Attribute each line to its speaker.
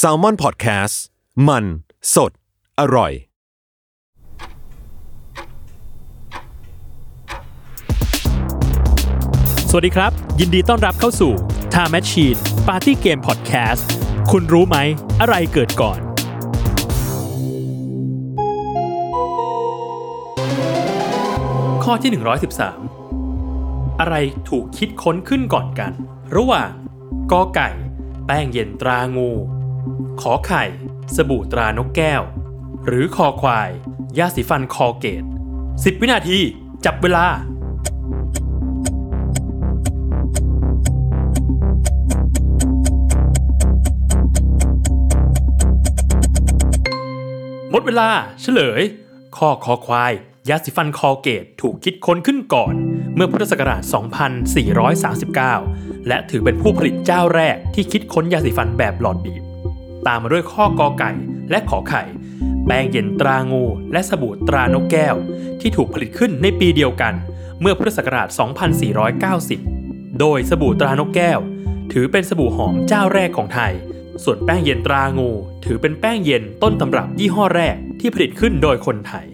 Speaker 1: s a l ม o n PODCAST มัน สด อร่อย
Speaker 2: สวัสดีครับ ยินดีต้อนรับเข้าสู่ Time Machine Party Game Podcast คุณรู้ไหม อะไรเกิดก่อน ข้อที่ 113 อะไรถูกคิดค้นขึ้นก่อนกัน ระหว่างกอไก่ แป้งเย็นตรางู ขอไข่ สบู่ตรานกแก้ว หรือคอควาย ยาสีฟันคอลเกต 10 วินาที จับเวลาหมดเวลาเฉลย ข้อคอควาย ยาสีฟันคอลเกตถูกคิดค้นขึ้นก่อน เมื่อพุทธศักราช 2439 และถือเป็นผู้ผลิตเจ้าแรกที่คิดค้นยาสีฟันแบบหลอดบีบ ตามมาด้วยข้อกอไก่และขอไข่ แป้งเย็นตรางู และสบู่ตรานกแก้ว ที่ถูกผลิตขึ้นในปีเดียวกัน เมื่อพุทธศักราช 2490 โดยสบู่ตรานกแก้ว ถือเป็นสบู่หอมเจ้าแรกของไทย ส่วนแป้งเย็นตรางู ถือเป็นแป้งเย็นต้นตำรับยี่ห้อแรกที่ผลิตขึ้นโดยคนไทย